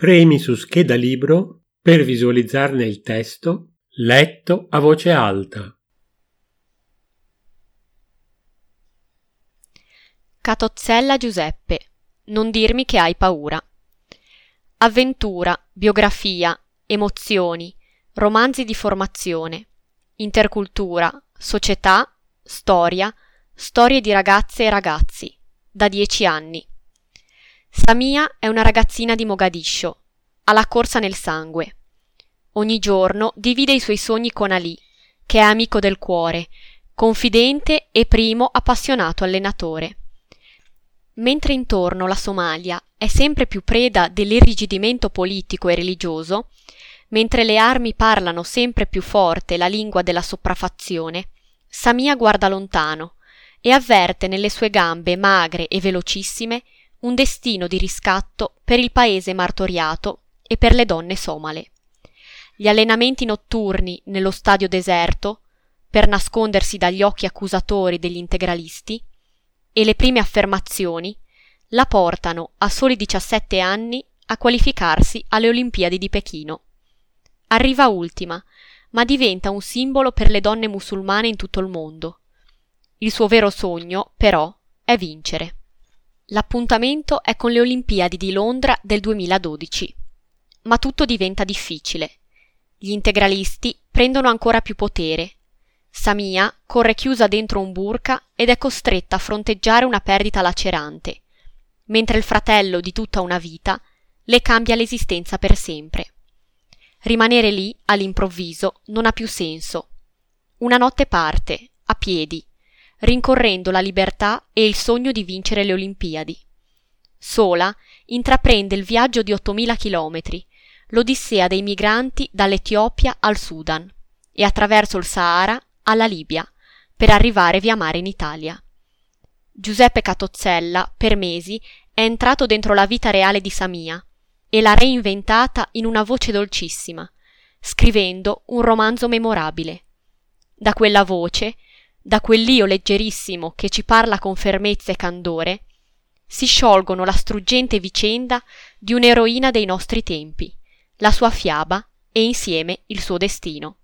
Premi su scheda libro per visualizzarne il testo letto a voce alta. Catozzella Giuseppe, non dirmi che hai paura. Avventura, biografia, emozioni, romanzi di formazione, intercultura, società, storia, storie di ragazze e ragazzi, da dieci anni. Samia è una ragazzina di Mogadiscio, ha la corsa nel sangue. Ogni giorno divide i suoi sogni con Ali, che è amico del cuore, confidente e primo appassionato allenatore. Mentre intorno la Somalia è sempre più preda dell'irrigidimento politico e religioso, mentre le armi parlano sempre più forte la lingua della sopraffazione, Samia guarda lontano e avverte nelle sue gambe magre e velocissime un destino di riscatto per il paese martoriato e per le donne somale. Gli allenamenti notturni nello stadio deserto, per nascondersi dagli occhi accusatori degli integralisti, e le prime affermazioni la portano a soli 17 anni a qualificarsi alle Olimpiadi di Pechino. Arriva ultima, ma diventa un simbolo per le donne musulmane in tutto il mondo. Il suo vero sogno, però, è vincere. L'appuntamento è con le Olimpiadi di Londra del 2012. Ma tutto diventa difficile. Gli integralisti prendono ancora più potere Samia corre chiusa dentro un burka ed è costretta a fronteggiare una perdita lacerante, mentre il fratello di tutta una vita le cambia l'esistenza per sempre. Rimanere lì, all'improvviso, non ha più senso. Una notte parte, a piedi, rincorrendo la libertà e il sogno di vincere le Olimpiadi. Sola, intraprende il viaggio di 8.000 chilometri, l'odissea dei migranti dall'Etiopia al Sudan e attraverso il Sahara alla Libia, per arrivare via mare in Italia. Giuseppe Catozzella, per mesi, è entrato dentro la vita reale di Samia e l'ha reinventata in una voce dolcissima, scrivendo un romanzo memorabile. Da quella voce, da quell'io leggerissimo che ci parla con fermezza e candore, si sciolgono la struggente vicenda di un'eroina dei nostri tempi, la sua fiaba e insieme il suo destino.